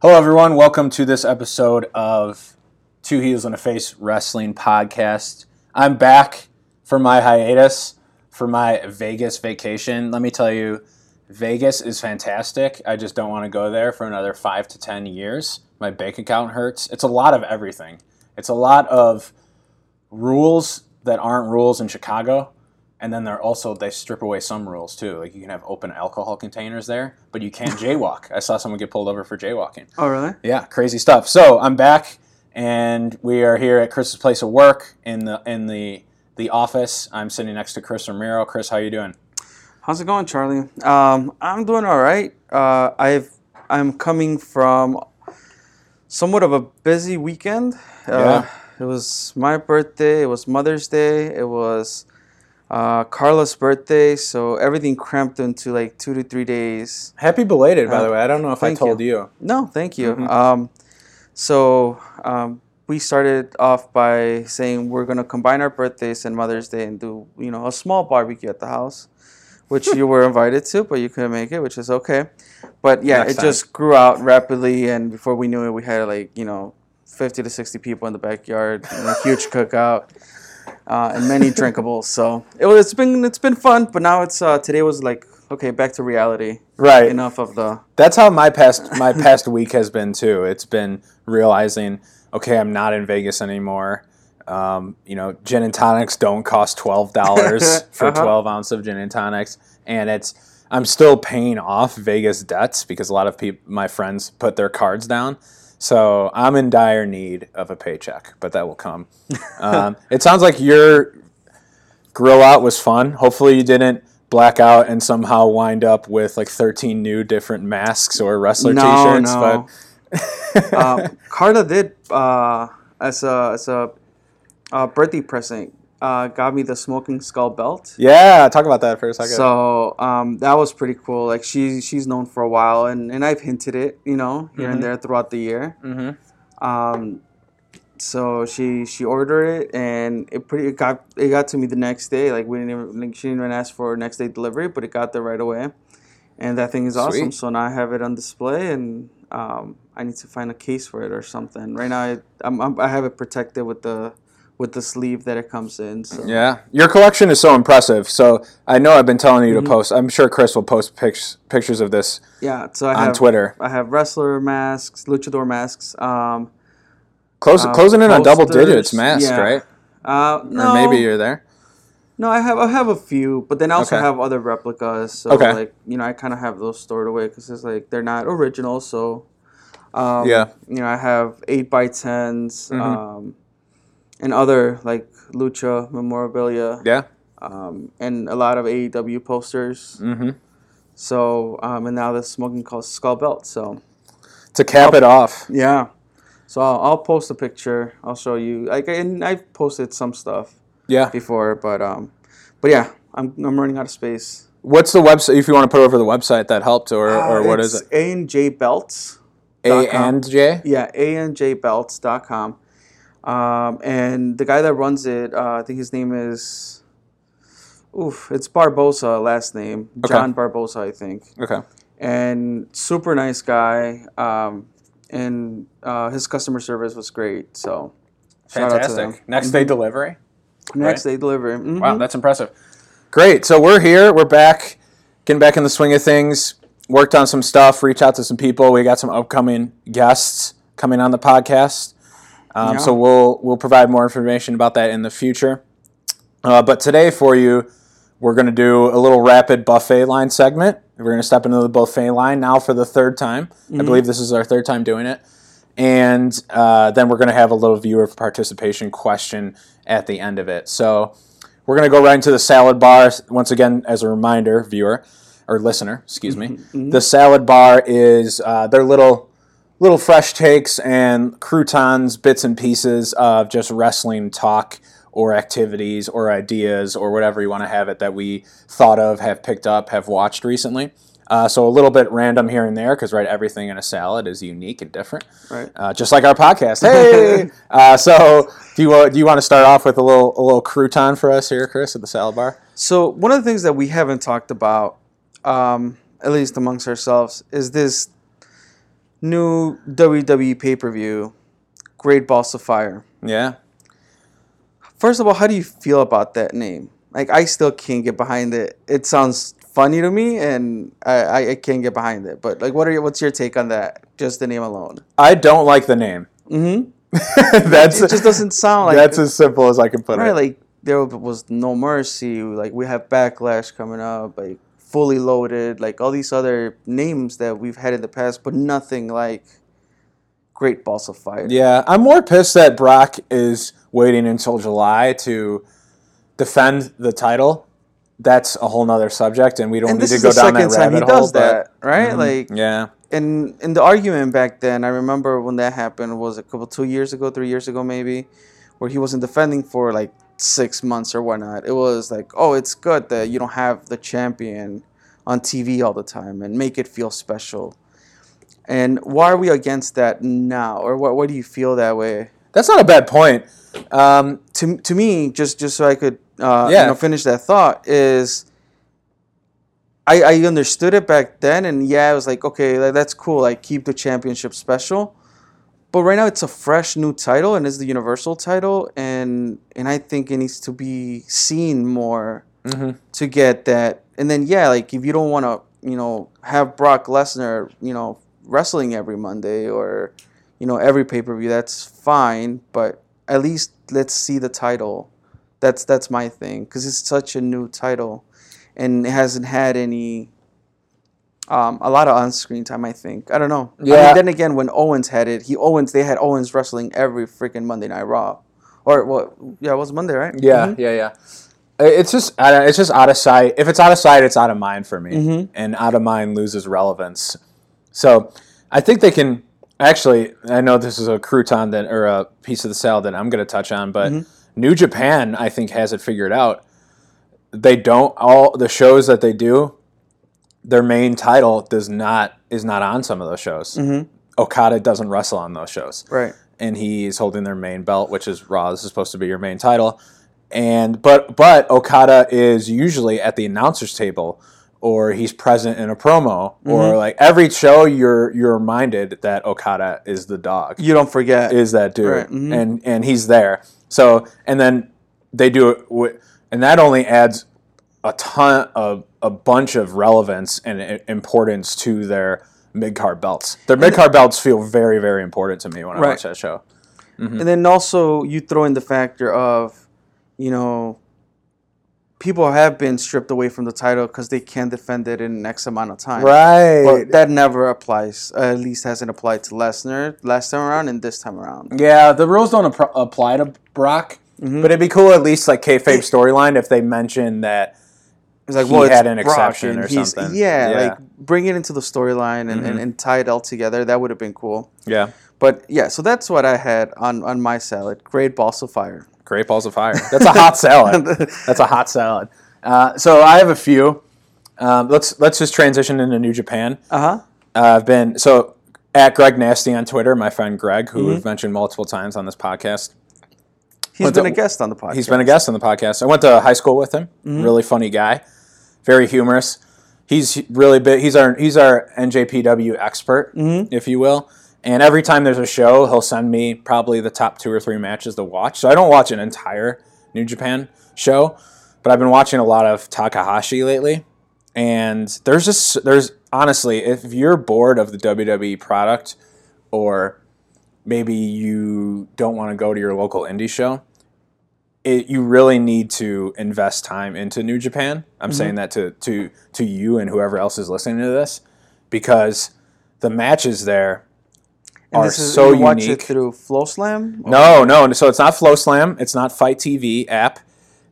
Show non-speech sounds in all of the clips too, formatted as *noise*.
Hello, everyone. Welcome to this episode of Two Heels and a Face Wrestling Podcast. I'm back for my hiatus, for my Vegas vacation. Let me tell you, Vegas is fantastic. I just don't want to go there for another five to 10 years. My bank account hurts. It's a lot of everything. It's a lot of rules that aren't rules in Chicago. And then they're also they strip away some rules too. Like you can have open alcohol containers there, but you can't *laughs* jaywalk. I saw someone get pulled over for jaywalking. Oh, really? Yeah, crazy stuff. So I'm back, and we are here at Chris's place of work in the in the the office. I'm sitting next to Chris Romero. Chris, how you doing? How's it going, Charlie? Um, I'm doing all right. Uh, I've I'm coming from somewhat of a busy weekend. Uh, Yeah. It was my birthday. It was Mother's Day. It was uh, Carla's birthday. So everything cramped into like two to three days. Happy belated, by Uh, the way. I don't know if I told you. you. No, thank you. Mhm. Um, so um, we started off by saying we're gonna combine our birthdays and Mother's Day and do you know a small barbecue at the house, which you were invited to, but you couldn't make it, which is okay. But yeah, Next it time. just grew out rapidly, and before we knew it, we had like you know fifty to sixty people in the backyard, and a huge cookout. Uh, and many drinkables, so it was. It's been it's been fun, but now it's uh, today was like okay, back to reality. Right. Enough of the That's how my past my past week has been too. It's been realizing, okay, I'm not in Vegas anymore. Um, you know, gin and tonics don't cost twelve dollars *laughs* for Uh-huh. twelve ounce of gin and tonics, and it's I'm still paying off Vegas debts because a lot of people, my friends, put their cards down. So I'm in dire need of a paycheck, but that will come. um, *laughs* it sounds like your grill out was fun. Hopefully, you didn't black out and somehow wind up with like 13 new different masks or wrestler no, t-shirts. no. But uh, *laughs* Carla did uh, as a as a uh, birthday present. Uh, got me the smoking skull belt. yeah, talk about that for a second. So um, that was pretty cool. Like she she's known for a while, and, and I've hinted it, you know, here Mhm. and there throughout the year. hmm Um, so she she ordered it, and it pretty it got it got to me the next day. Like we didn't even like, she didn't even ask for next day delivery, but it got there right away. And that thing is awesome. So now I have it on display, and um, I need to find a case for it or something. Right now, I, I'm, I'm, I have it protected with the with the sleeve that it comes in. So Yeah, your collection is so impressive. So I know I've been telling you Mhm. to post. I'm sure Chris will post pics, pictures of this yeah. So I on have Twitter. I have wrestler masks, luchador masks. Um, Close, uh, closing in on double digits masks, yeah. right? uh, no, Or maybe you're there. No, I have I have a few, but then I also Okay. have other replicas. So Okay. like you know, I kind of have those stored away because it's like they're not original. So um, Yeah. you know, I have eight by 10s Mhm. um, and other like lucha memorabilia, Yeah. um, and a lot of AAW posters. hmm So um, and now the smoking called skull belt. So To cap it off. yeah, so I'll, I'll post a picture. I'll show you. Like and I've posted some stuff Yeah. before, but um, but yeah, I'm I'm running out of space. What's the website? If you want to put over the website, that helped, or or what is it? Uh, A and J Belts. A and J. Yeah, anjbelts.com. Um, and the guy that runs it, uh, I think his name is, oof, it's Barbosa, last name. Okay. John Barbosa, I think. Okay. And super nice guy. Um, and uh, his customer service was great. So shout out to them. Fantastic. Next day delivery. Next day delivery. Mhm. Wow, that's impressive. Great. So we're here. We're back, getting back in the swing of things. Worked on some stuff. Reached out to some people. We got some upcoming guests coming on the podcast. Um, Yeah. So we'll we'll provide more information about that in the future. Uh, but today for you, we're going to do a little rapid buffet line segment. We're going to step into the buffet line now for the third time. I believe this is our third time doing it. And uh, then we're going to have a little viewer participation question at the end of it. So we're going to go right into the salad bar. Once again, as a reminder, viewer or listener, excuse me, the salad bar is uh, their little little fresh takes and croutons, bits and pieces of just wrestling talk or activities or ideas or whatever you want to have it that we thought of, have picked up, have watched recently. Uh, so a little bit random here and there because right, everything in a salad is unique and different, Right. uh, just like our podcast. Hey, *laughs* uh, so do you do you want to start off with a little a little crouton for us here, Chris, at the salad bar? So one of the things that we haven't talked about, um, at least amongst ourselves, is this new WWE pay per view, Great Balls of Fire. Yeah. First of all, how do you feel about that name? Like, I still can't get behind it. It sounds funny to me, and I, I, I can't get behind it. But like, what are your, what's your take on that? Just the name alone. I don't like the name. Mm-hmm. *laughs* that's It just doesn't sound like that's as simple as I can put right. it. Like there was no mercy. Like we have backlash coming up. Like fully loaded. Like all these other names that we've had in the past, but nothing like Great Balls of Fire. Yeah, I'm more pissed that Brock is waiting until July to defend the title. That's a whole nother subject, and we don't And need to go the down second that time he rabbit hole. does that, right? Mhm. Like yeah, And in the argument back then, I remember when that happened was a couple two years ago, three years ago maybe, where he wasn't defending for like six months or whatnot. It was like, oh, it's good that you don't have the champion on TV all the time and make it feel special. And why are we against that now, or what? Why do you feel that way? that's not a bad point. Um, To to me, just just so I could uh, Yeah. you know finish that thought is. I, I understood it back then, and yeah, I was like, okay, that's cool. Like, keep the championship special. But right now, it's a fresh new title, and it's the Universal title, and and I think it needs to be seen more mhm. to get that. And then yeah, like if you don't want to, you know, have Brock Lesnar, you know, wrestling every Monday or, you know, every pay per view, that's fine. But at least let's see the title. That's that's my thing because it's such a new title, and it hasn't had any. Um, a lot of on-screen time, I think. I don't know. I Yeah. mean, then again, when Owens had it, he Owens they had Owens wrestling every freaking Monday Night Raw, or what? Yeah, it was Monday, right? yeah, Mhm. yeah, yeah. It's just it's just out of sight. If it's out of sight, it's out of mind for me, Mhm. and out of mind loses relevance. So I think they can actually. I know this is a crouton that or a piece of the salad that I'm going to touch on, but New Japan I think has it figured out. They don't all the shows that they do. Their main title does not is not on some of those shows. Mhm. Okada doesn't wrestle on those shows Right. and he's holding their main belt, which is Raw. This is supposed to be your main title, and but but Okada is usually at the announcers table, or he's present in a promo, or like every show you're you're reminded that Okada is the dog, You don't forget. is that dude, Right, mhm. and and he's there. So and then they do it, and that only adds a ton of a bunch of relevance and importance to their mid card belts. Their mid card belts feel very very important to me when I Right. watch that show. And then also you throw in the factor of, you know, people have been stripped away from the title because they can't defend it in X amount of time. Right. But that never applies. Uh, at least hasn't applied to Lesnar last time around and this time around. yeah, the rules don't appro- apply to Brock, Mm-hmm. but it'd be cool at least like kayfabe *clears throat* storyline if they mention that. It's like He well, it's had an exception or something. Yeah, Yeah. Mm-hmm. like bring it into the storyline and, and, and tie it all together. That would have been cool. Yeah, But yeah, so that's what I had on on my salad. Great balls of fire. great balls of fire. *laughs* That's a hot salad. *laughs* That's a hot salad. Uh, so I have a few. Um, let's let's just transition into New Japan. Uh huh. Uh, I've been so at Greg Nasty on Twitter. My friend Greg, who Mm-hmm. we've mentioned multiple times on this podcast. He's Went been to- a guest on the podcast. He's been a guest on the podcast. I went to high school with him. Mm-hmm. Really funny guy, very humorous. He's really big. He's our he's our NJPW expert, Mm-hmm. if you will. And every time there's a show, he'll send me probably the top two or three matches to watch. So I don't watch an entire New Japan show, but I've been watching a lot of Takahashi lately. And there's just there's honestly, if you're bored of the WWE product, or maybe you don't want to go to your local indie show, it, you really need to invest time into New Japan. I'm mm-hmm. saying that to, to to you and whoever else is listening to this, because the matches there And are this is, so you watch it unique. through FloSlam? Or- No, no. So it's not FloSlam. It's not FITE TV app.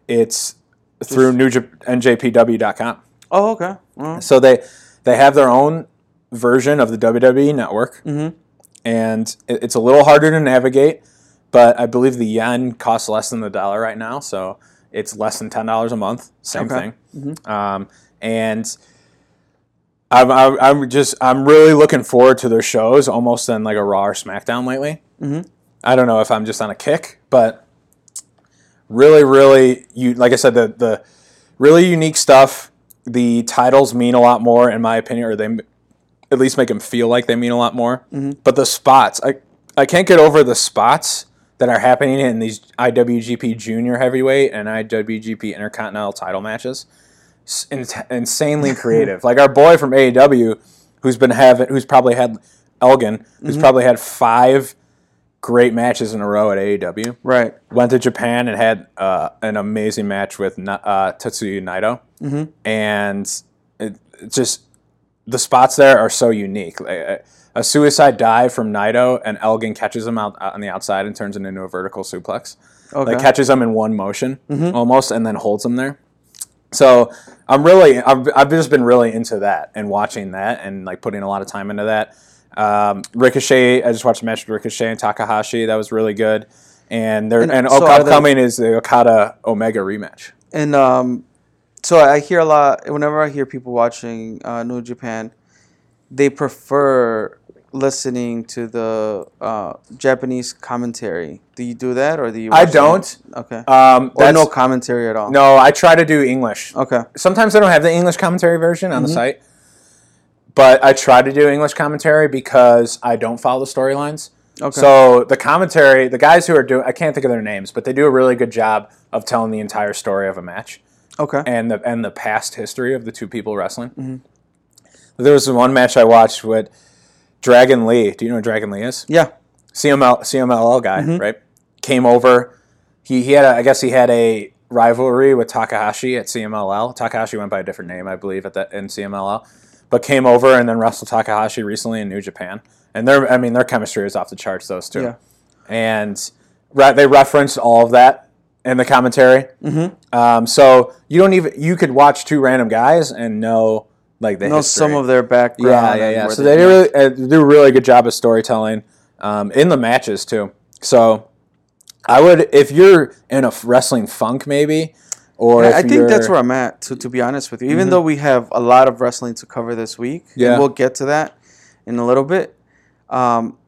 It's through New Jap- NJPW.com. Oh, okay. So they they have their own version of the WWE network, mm-hmm. and it, it's a little harder to navigate. But I believe the yen costs less than the dollar right now, so it's less than ten dollars a month. Same Okay. thing, um, and. I'm, I'm, I'm just I'm really looking forward to their shows almost than like a Raw or SmackDown lately. Mm-hmm. I don't know if I'm just on a kick, but really, really, you like I said, the the really unique stuff. The titles mean a lot more, in my opinion, or they at least make them feel like they mean a lot more. But the spots, I I can't get over the spots that are happening in these IWGP Junior Heavyweight and IWGP Intercontinental Title matches. In- insanely *laughs* creative. like our boy from AAW, who's been having, who's probably had Elgin, who's probably had five great matches in a row at AAW Right. went to Japan and had uh, an amazing match with uh, Tetsuya Naito, mm-hmm. and it, it just the spots there are so unique. Like, a, suicide dive from Naito, and Elgin catches him out, out on the outside and turns it into a vertical suplex. Okay. Like catches him in one motion almost, and then holds him there. So I'm really, I've, I've just been really into that and watching that and like putting a lot of time into that. Um, Ricochet, I just watched a match with Ricochet and Takahashi. That was really good. And there, and, And so are they- upcoming is the Okada Omega rematch. And um, so I hear a lot. Whenever I hear people watching uh, New Japan, they prefer listening to the uh, Japanese commentary. Do you do that, or do you? I don't. it? Okay. Um, or no commentary at all. no, I try to do English. Okay. Sometimes I don't have the English commentary version on the Mm-hmm. site, but I try to do English commentary because I don't follow the storylines. Okay. So the commentary, the guys who are doing, I can't think of their names, but they do a really good job of telling the entire story of a match Okay. and the and the past history of the two people wrestling. Mm-hmm. There was one match I watched with Dragon Lee. Do you know who Dragon Lee is? yeah. CML CMLL guy, Mm-hmm. right? Came over. He he had a, I guess he had a rivalry with Takahashi at CMLL. Takahashi went by a different name, I believe, at that in CMLL, but came over and then wrestled Takahashi recently in New Japan. And their I mean their chemistry is off the charts. Those two, Yeah. and re- they referenced all of that in the commentary. Mm-hmm. Um, so you don't even you could watch two random guys and know like the Know history. some of their background. Yeah, yeah, yeah. So they- they really uh, do a really good job of storytelling um, in the matches too. So I would, if you're in a wrestling funk, maybe, or Yeah, I think that's Mm-hmm. where I'm at. To to be honest with you, even though we have a lot of wrestling to cover this week, Yeah. and we'll get to that in a little bit. Um,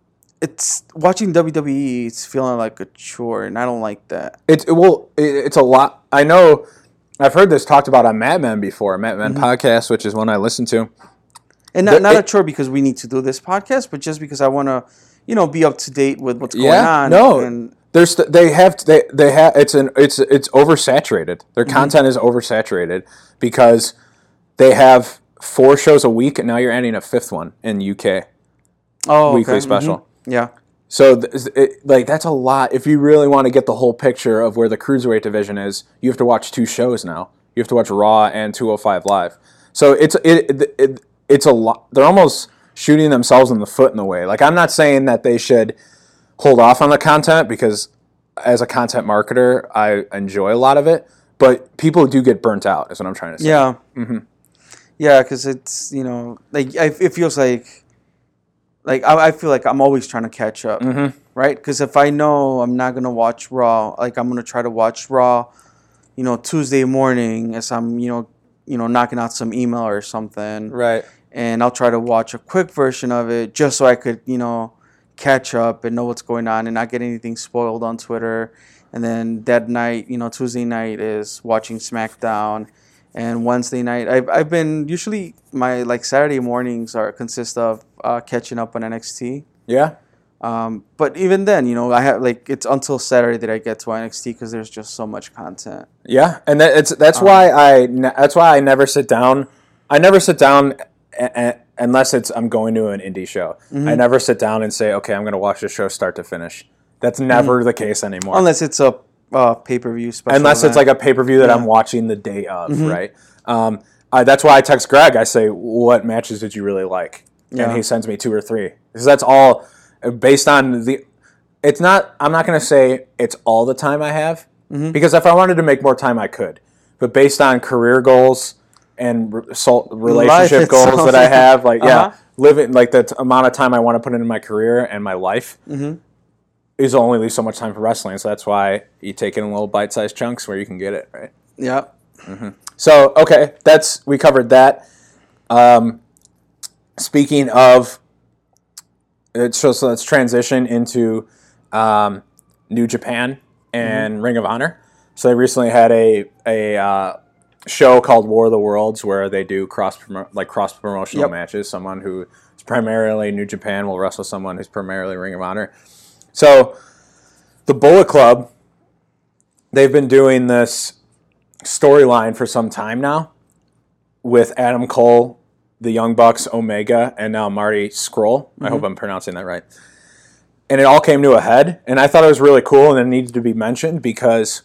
it's watching WWE. It's feeling like a chore, and I don't like that. It's it, well, it, it's a lot. I know. I've heard this talked about on Mad Men before, Mad Men Mm-hmm. podcast, which is one I listen to. And not, The- not a chore because we need to do this podcast, but just because I want to, you know, be up to date with what's going on. no. and There's they have they they have it's an it's it's oversaturated. Their Mm-hmm. content is oversaturated because they have four shows a week, and now you're adding a fifth one in UK oh, weekly okay, special. mhm. Yeah, So, th- it, like, that's a lot. If you really want to get the whole picture of where the cruiserweight division is, you have to watch two shows now. You have to watch Raw and 205 Live. So it's it, it, it it's a lot. They're almost shooting themselves in the foot in a way. Like, I'm not saying that they should hold off on the content because, as a content marketer, I enjoy a lot of it. But people do get burnt out. Is what I'm trying to say. yeah, mm-hmm. yeah. Because it's you know like I, it feels like like I, I feel like I'm always trying to catch up, Mm-hmm. right? Because if I know I'm not gonna watch Raw, like I'm gonna try to watch Raw, you know, Tuesday morning as I'm you know you know knocking out some email or something, Right. and I'll try to watch a quick version of it just so I could, you know, catch up and know what's going on and not get anything spoiled on Twitter. And then that night, you know, Tuesday night is watching SmackDown, and Wednesday night I've I've been usually my like Saturday mornings are consist of uh, catching up on NXT. Yeah. Um, but even then, you know, I have like it's until Saturday that I get to NXT because there's just so much content. Yeah, and that, it's that's why I that's why I never sit down. I never sit down a- a- unless it's I'm going to an indie show. I never sit down and say, okay, I'm going to watch the show start to finish. That's never the case anymore. Unless it's a uh, pay per view special. Unless it's like a pay per view that I'm watching the day of, right? Um, I, that's why I text Greg. I say, "What matches did you really like?" Yeah. And he sends me two or three because that's all uh, based on the. It's not. I'm not going to say it's all the time I have because if I wanted to make more time, I could. But based on career goals and re- relationship goals that I have, like yeah, Uh-huh. living like the t- amount of time I want to put into my career and my life Mm-hmm. is only leave so much time for wrestling. So that's why you take it in little bite sized chunks where you can get it right. yeah. So okay, that's we covered that. Um, speaking of, it so, so let's transition into um, New Japan and Ring of Honor. So they recently had a a uh, show called War of the Worlds where they do cross promo- like cross promotional Yep. matches. Someone who primarily New Japan will wrestle someone who's primarily Ring of Honor. So the Bullet Club, they've been doing this storyline for some time now with Adam Cole, the Young Bucks, Omega, and now Marty Scurll. I hope mm-hmm. I'm pronouncing that right. And it all came to a head, and I thought it was really cool and it needed to be mentioned because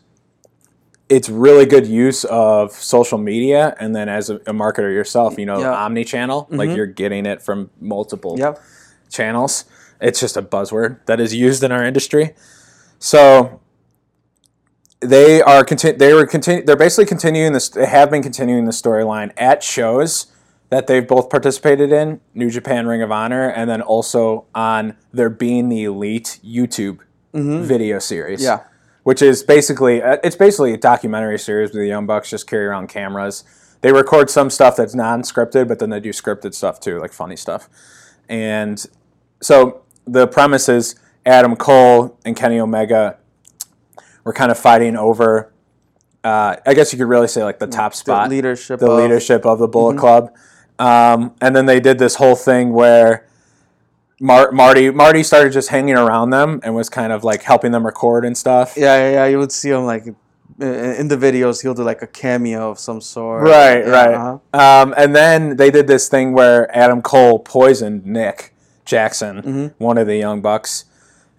it's really good use of social media and then as a, a marketer yourself you know Yeah. omni-channel like mm-hmm. you're getting it from multiple Yep. channels it's just a buzzword that is used in our industry so they are conti- they were continu- they're basically continuing this they have been continuing the storyline at shows that they've both participated in New Japan Ring of Honor and then also on their Being the Elite YouTube video series Mm-hmm. Yeah. which is basically uh, it's basically a documentary series where the Young Bucks just carry around cameras. They record some stuff that's non-scripted, but then they do scripted stuff too, like funny stuff. And so the premise is Adam Cole and Kenny Omega were kind of fighting over. Uh, I guess you could really say like the top spot, leadership the of- leadership of the Bullet Club. Um, and then they did this whole thing where Mar- Marty Marty started just hanging around them and was kind of like helping them record and stuff. Yeah, yeah, yeah. You would see him like in the videos. He'll do like a cameo of some sort. Right, Yeah, right. uh-huh. Um, and then they did this thing where Adam Cole poisoned Nick Jackson, Mm-hmm. one of the Young Bucks.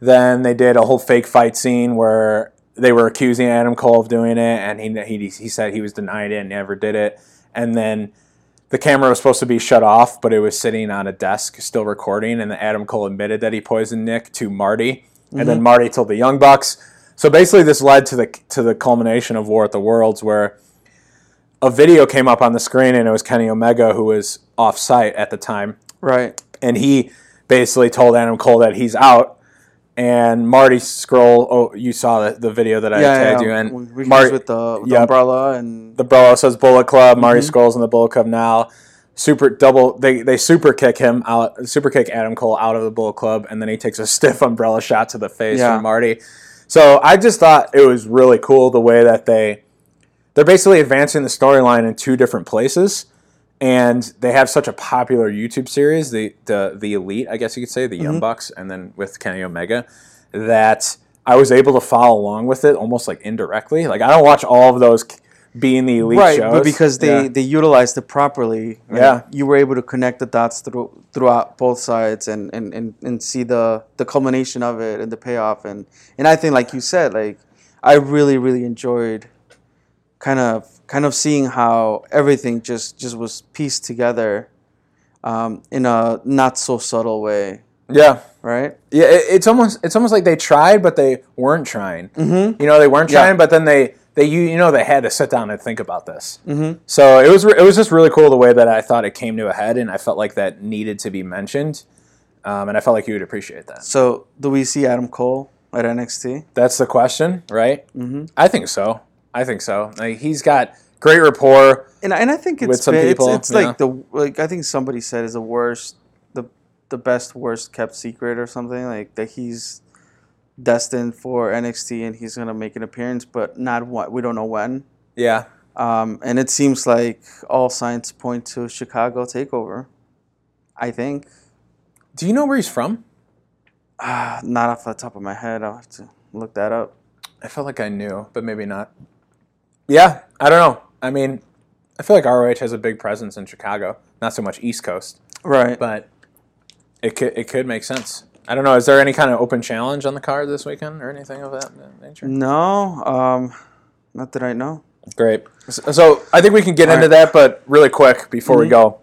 Then they did a whole fake fight scene where they were accusing Adam Cole of doing it, and he he, he said he was denied it and never did it. And then the camera was supposed to be shut off, but it was sitting on a desk still recording. And Adam Cole admitted that he poisoned Nick to Marty, and Mm-hmm. then Marty told the Young Bucks. So basically, this led to the to the culmination of War at the Worlds, where a video came up on the screen, and it was Kenny Omega who was off site at the time, Right. and he basically told Adam Cole that he's out. And Marty Scurll, oh, you saw the, the video that I Yeah, tagged yeah. you in. we Marty, with the, with the Yep. umbrella and the umbrella says Bullet Club. Marty Mm-hmm. Scurll's in the Bullet Club now. Super double. They they super kick him out. Super kick Adam Cole out of the Bullet Club, and then he takes a *laughs* stiff umbrella shot to the face Yeah. from Marty. So I just thought it was really cool the way that they they're basically advancing the storyline in two different places, and they have such a popular YouTube series, the the the Elite, I guess you could say, the Mm-hmm. Young Bucks, and then with Kenny Omega, that I was able to follow along with it almost like indirectly. Like I don't watch all of those being the elite right, shows, but because they Yeah. they utilized it properly, Yeah. you were able to connect the dots through throughout both sides and, and, and, and see the the culmination of it and the payoff and and I think like you said, like I really really enjoyed kind of kind of seeing how everything just just was pieced together um, in a not so subtle way, yeah. right? Yeah, it, it's almost it's almost like they tried, but they weren't trying. Mm-hmm. You know, they weren't Yeah. trying, but then they they you you know they had to sit down and think about this. Mm-hmm. So it was it was just really cool the way that I thought it came to a head, and I felt like that needed to be mentioned, um, and I felt like you would appreciate that. So do we see Adam Cole at NXT? That's the question, right? Mm-hmm. I think so. I think so. Like he's got great rapport. and and I think it's With some been- people, it's, it's yeah. like the like I think somebody said is the worst the the best worst kept secret or something like that he's destined for NXT and he's gonna make an appearance but not what we don't know when Yeah, um, and it seems like all signs point to Chicago takeover I think Do you know where he's from? Ah, not off the top of my head I'll have to look that up I felt like I knew, but maybe not. Yeah, I don't know. I mean, I feel like ROH has a big presence in Chicago. Not so much East Coast, right but it could it could make sense. I don't know. Is there any kind of open challenge on the card this weekend or anything of that nature? no um, not that I know Great. So, so I think we can get All into right. that, but really quick before we go,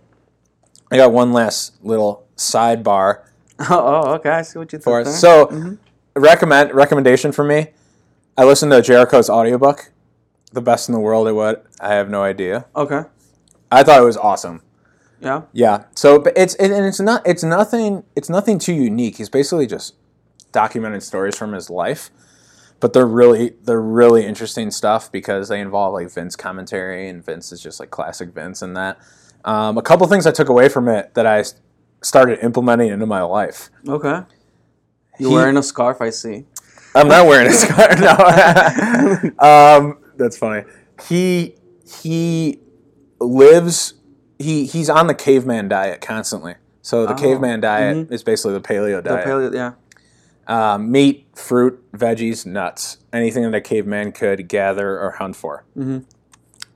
I got one last little sidebar *laughs* oh, okay I see what you for thought. So, recommend recommendation for me. I listened to Jericho's audiobook, the best in the world at what I have no idea. okay I thought it was awesome. yeah Yeah. So but it's and and it's not it's nothing it's nothing too unique. He's basically just documented stories from his life, but they're really they're really interesting stuff because they involve like Vince commentary and Vince is just like classic Vince and that. Um, a couple things I took away from it that I started implementing into my life. Okay. You're He- wearing a scarf, I see. I'm not wearing a scarf. No, *laughs* *laughs* um, that's funny. He he lives. He he's on the caveman diet constantly. So the Oh, caveman diet is basically the paleo diet. The paleo, yeah. um, meat, fruit, veggies, nuts, anything that a caveman could gather or hunt for. Mm-hmm.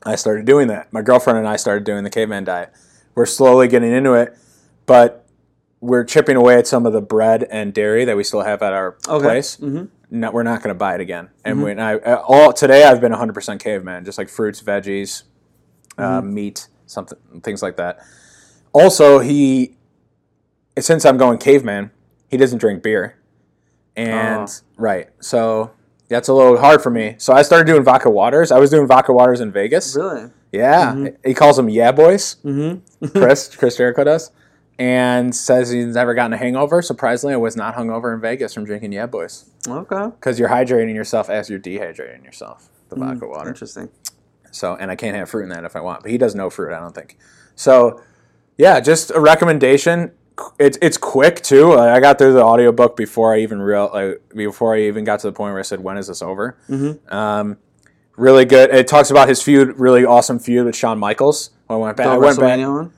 I started doing that. My girlfriend and I started doing the caveman diet. We're slowly getting into it, but we're chipping away at some of the bread and dairy that we still have at our Okay. place. Mm-hmm. No, we're not going to buy it again. And when I uh, all today, I've been 100% caveman, just like fruits, veggies, uh, meat, something, things like that. Also, he since I'm going caveman, he doesn't drink beer, and Oh. right, so that's a little hard for me. So I started doing vodka waters. I was doing vodka waters in Vegas. Really? Yeah, he calls them yeah boys. Mm-hmm. Chris Chris Jericho does, and says he's never gotten a hangover. Surprisingly, I was not hungover in Vegas from drinking yeah boys Okay. because you're hydrating yourself as you're dehydrating yourself. The vodka water. Interesting. So, and I can't have fruit in that if I want, but he does no fruit, I don't think. So, yeah, just a recommendation. It's it's quick too. I got through the audiobook before I even real like before I even got to the point where I said, "When is this over?" Mm-hmm. Um, really good. It talks about his feud, really awesome feud with Shawn Michaels. I went back. The I went back. One?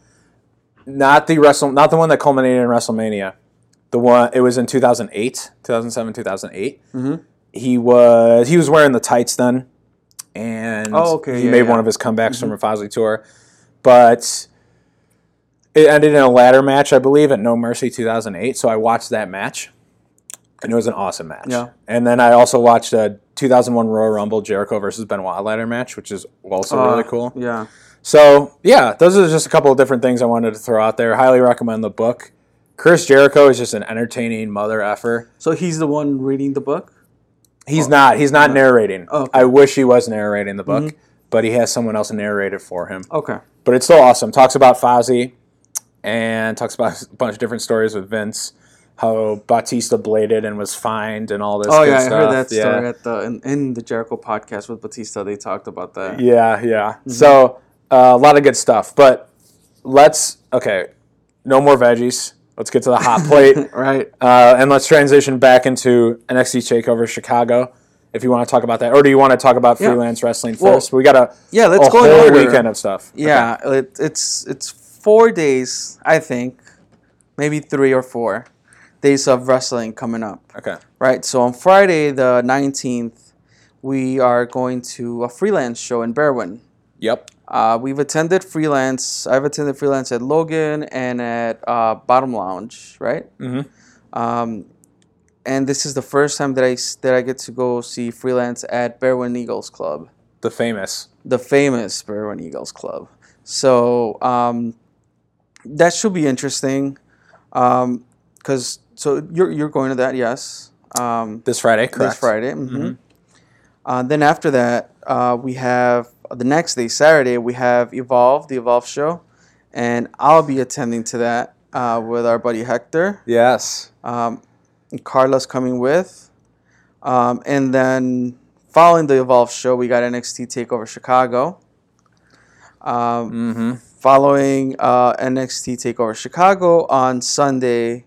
Not the wrestle, not the one that culminated in WrestleMania. The one it was in 2008, 2007, 2008. Mm-hmm. He was he was wearing the tights then, and Oh, okay, he yeah, made yeah. one of his comebacks from a Fozzy tour, but it ended in a ladder match, I believe, at No Mercy 2008. So I watched that match, and it was an awesome match. Yeah. And then I also watched a 2001 Royal Rumble Jericho versus Benoit ladder match, which is also Uh, really cool. Yeah. So yeah, those are just a couple of different things I wanted to throw out there. Highly recommend the book. Chris Jericho is just an entertaining mother effer. So he's the one reading the book? He's not. He's not narrating. Oh, okay. I wish he was narrating the book, mm-hmm. but he has someone else narrate it for him. Okay. But it's still awesome. Talks about Fozzy and talks about *laughs* a bunch of different stories with Vince. How Batista bladed and was fined and all this. Oh yeah, I heard that Yeah. story at the in, in the Jericho podcast with Batista. They talked about that. Yeah, yeah. Mm-hmm. So uh, a lot of good stuff. But let's okay. No more veggies. Let's get to the hot plate, *laughs* Right. uh, and let's transition back into NXT Takeover Chicago. If you want to talk about that, or do you want to talk about Yeah. freelance wrestling Well, first? we got a Yeah, let's a go whole order. weekend of stuff. Yeah, it, it's it's four days, I think, maybe three or four days of wrestling coming up. Okay. Right. So on Friday the nineteenth, we are going to a freelance show in Berwyn. Yep. Uh, we've attended freelance. I've attended freelance at Logan and at uh, Bottom Lounge, right? Mm-hmm. Um, and this is the first time that I that I get to go see freelance at Berwyn Eagles Club, The famous. the famous Berwyn Eagles Club. So um, that should be interesting, because so you're you're going to that, yes? Um, This Friday, correct? this Friday. hmm Uh, then after that, uh, we have the next day, Saturday, we have Evolve, the Evolve show, and I'll be attending to that uh, with our buddy Hector. Yes. Um, Carla's coming with, um, and then following the Evolve show, we got NXT Takeover Chicago. Um, Following uh, NXT Takeover Chicago on Sunday,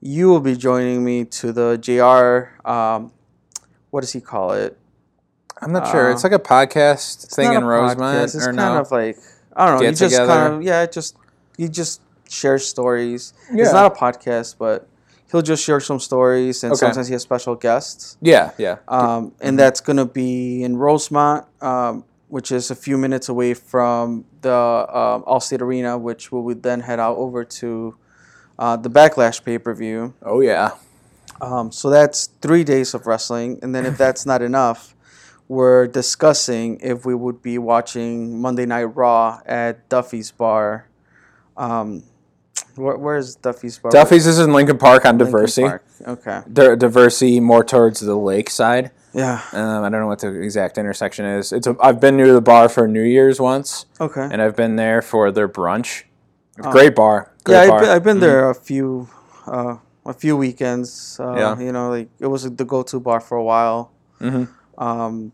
you will be joining me to the JR. Um, what does he call it? I'm not sure. Uh, It's like a podcast thing in Rosemont, podcast, It's or kind no? of like I don't know. Get you just together? kind of yeah, it just you just share stories. Yeah. It's not a podcast, but he'll just share some stories, and Okay. sometimes he has special guests. yeah, yeah. Um, and that's gonna be in Rosemont, um, which is a few minutes away from the um, Allstate Arena, which we would then head out over to uh, the Backlash pay per view. oh yeah. Um, so that's three days of wrestling, and then if that's not enough, we're discussing if we would be watching Monday Night Raw at Duffy's Bar. Um, where, where's Duffy's Bar? Duffy's is in Lincoln Park on Lincoln Diversey. Park. Okay. Di- Diversey more towards the lake side. Yeah. Um, I don't know what the exact intersection is. It's a, I've been near the bar for New Year's once, Okay. and I've been there for their brunch. Great bar. Great yeah, I've bar. been, I've been there a few, uh, a few weekends. Uh, Yeah. You know, like it was the go-to bar for a while. Mm-hmm. Um,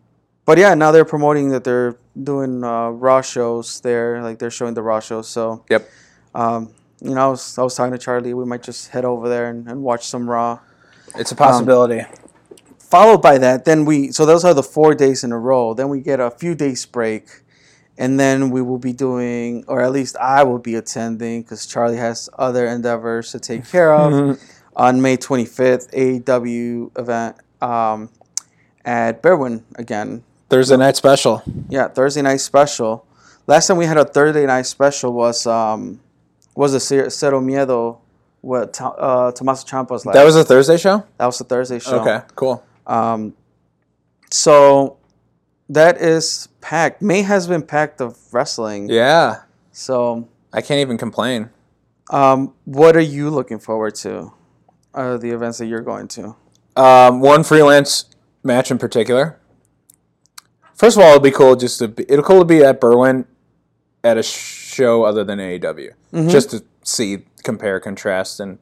but yeah, now they're promoting that they're doing uh, Raw shows there. Like they're showing the Raw shows. So Yep. um, you know, I was, I was talking to Charlie. We might just head over there and, and watch some Raw. It's a possibility. Followed by that, then we so those are the four days in a row. Then we get a few days break, and then we will be doing, or at least I will be attending, because Charlie has other endeavors to take care of. *laughs* on May 25th, AAW event um, at Berwyn again. Thursday night special. Yeah, Thursday night special. Last time we had a Thursday night special was um, was a Cer- Cero Miedo with uh, Tommaso Ciampa's last. That was a Thursday show. that was a Thursday show. Okay, cool. Um, so that is packed. May has been packed of wrestling. Yeah, So, I can't even complain. um, what are you looking forward to? Uh, the events that you're going to. Um, one freelance match in particular. First of all, it'll be cool just to be, it'll cool to be at Berwyn at a show other than AAW, just to see compare contrast, and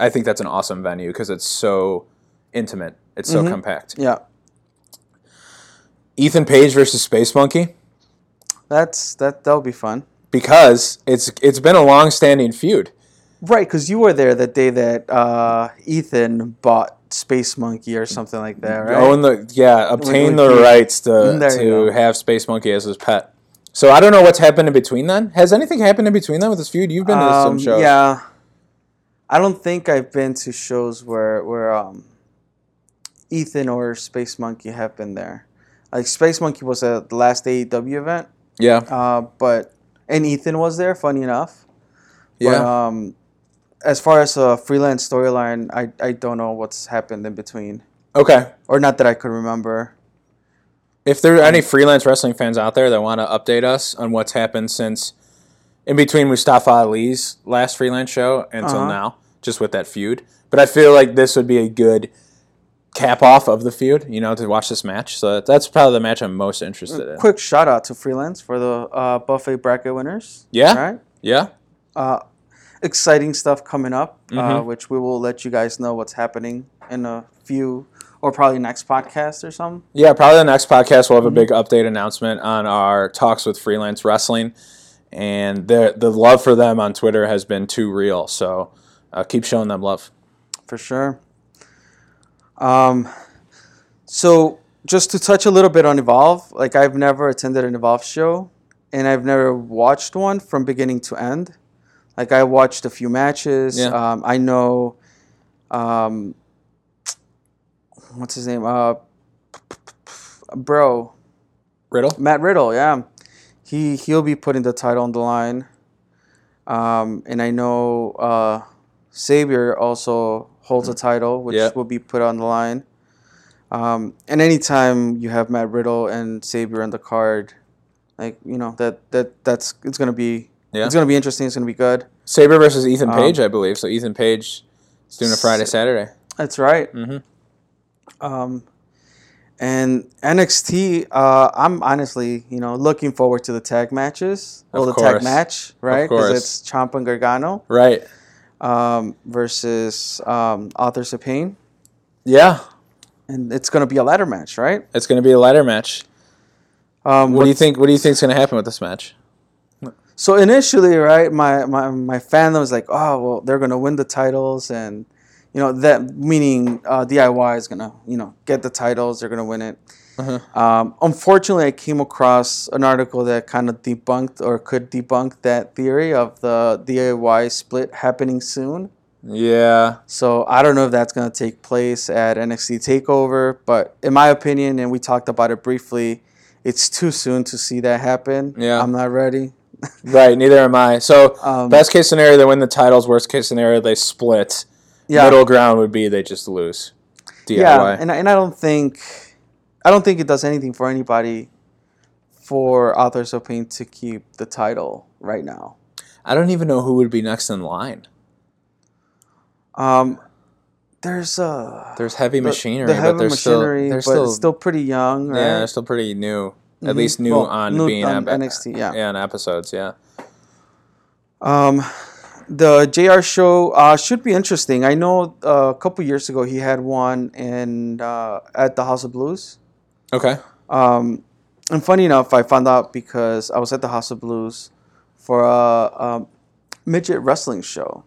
I think that's an awesome venue because it's so intimate, it's so compact. Yeah, Ethan Page versus Space Monkey that's that. That'll be fun. because it's it's been a long standing feud. Right, because you were there that day that uh, Ethan bought Space Monkey or something like that, right? Own the yeah, obtain like the rights to to have Space Monkey as his pet. So I don't know what's happened in between then. Has anything happened in between then with this feud? You've been to some Um, shows. Yeah, I don't think I've been to shows where where um, Ethan or Space Monkey have been there. Like Space Monkey was at the last AAW event, Yeah. uh, but and Ethan was there. Funny enough, but, Yeah. um, as far as a freelance storyline, I I don't know what's happened in between, okay. or not that I could remember. If there are any freelance wrestling fans out there that want to update us on what's happened since in between Mustafa Ali's last freelance show until Uh-huh. now, just with that feud. But I feel like this would be a good cap off of the feud, you know, to watch this match. So that's probably the match I'm most interested in. Quick shout out to freelance for the uh, buffet bracket winners. Yeah? right. Yeah. uh, exciting stuff coming up, uh, Mhm. which we will let you guys know what's happening in a few, or probably next podcast or something. Yeah, probably the next podcast we'll have a Mm-hmm. big update announcement on our talks with freelance wrestling, and the the love for them on Twitter has been too real. So uh, keep showing them love. For sure. Um, so just to touch a little bit on Evolve, like I've never attended an Evolve show, and I've never watched one from beginning to end. Like I watched a few matches. Yeah. Um, I know, um, what's his name? Uh, bro, Riddle. Matt Riddle, yeah, he he'll be putting the title on the line. Um, and I know uh, Sabre also holds a title, which Yeah. will be put on the line. Um, and anytime you have Matt Riddle and Sabre on the card, like you know that that that's it's gonna be Yeah. it's gonna be interesting. It's gonna be good. Sabre versus Ethan Um, Page, I believe. So Ethan Page is doing a Friday Saturday. That's right. Mhm. Um, and NXT, uh, I'm honestly, you know, looking forward to the tag matches. Well, the course. tag match, right? Because it's Ciampa and Gargano Right. um, versus um, Authors of Pain, Yeah. and it's going to be a ladder match, right? It's going to be a ladder match. Um, What do you think? What do you think's going to happen with this match? So initially, right, my, my, my fandom was like, oh, well, they're going to win the titles, and you know that meaning uh, DIY is going to, you know, get the titles. They're going to win it. Uh-huh. Um, unfortunately, I came across an article that kind of debunked or could debunk that theory of the DIY split happening soon. Yeah. So I don't know if that's going to take place at NXT Takeover, but in my opinion, and we talked about it briefly, it's too soon to see that happen. Yeah. I'm not ready. Right. Neither am I. So Um, best case scenario, they win the titles. Worst case scenario, they split. Yeah, Middle ground would be they just lose. DIY. yeah, and I- and I don't think, I don't think it does anything for anybody, for Authors of Pain to keep the title right now. I don't even know who would be next in line. Um, there's uh There's heavy machinery, the but heavy they're still they're but still, still pretty young, right? yeah they're still pretty new. At Mhm. least new Well, on new being on ep- NXT, yeah. yeah on episodes yeah. Um, the JR show uh, should be interesting. I know uh, a couple years ago he had one in uh, at the House of Blues. Okay. Um, and funny enough, I found out because I was at the House of Blues for a, um midget wrestling show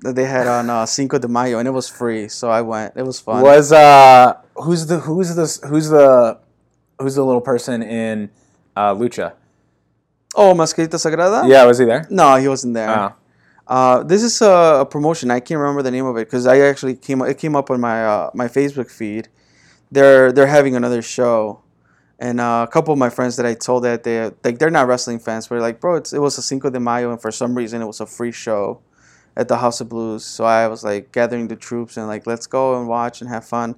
that they had on uh, Cinco de Mayo, and it was free, so I went. It was fun. Was uh who's the who's the who's the who's the little person in uh, Lucha? Oh, Mascarita Sagrada. Yeah, was he there? No, he wasn't there. Oh. Uh, this is a, a promotion. I can't remember the name of it because I actually came. It came up on my uh, my Facebook feed. They're they're having another show, and uh, a couple of my friends that I told that they like they're not wrestling fans, but they're like, bro, it's, it was a Cinco de Mayo, and for some reason it was a free show at the House of Blues. So I was like gathering the troops and like let's go and watch and have fun.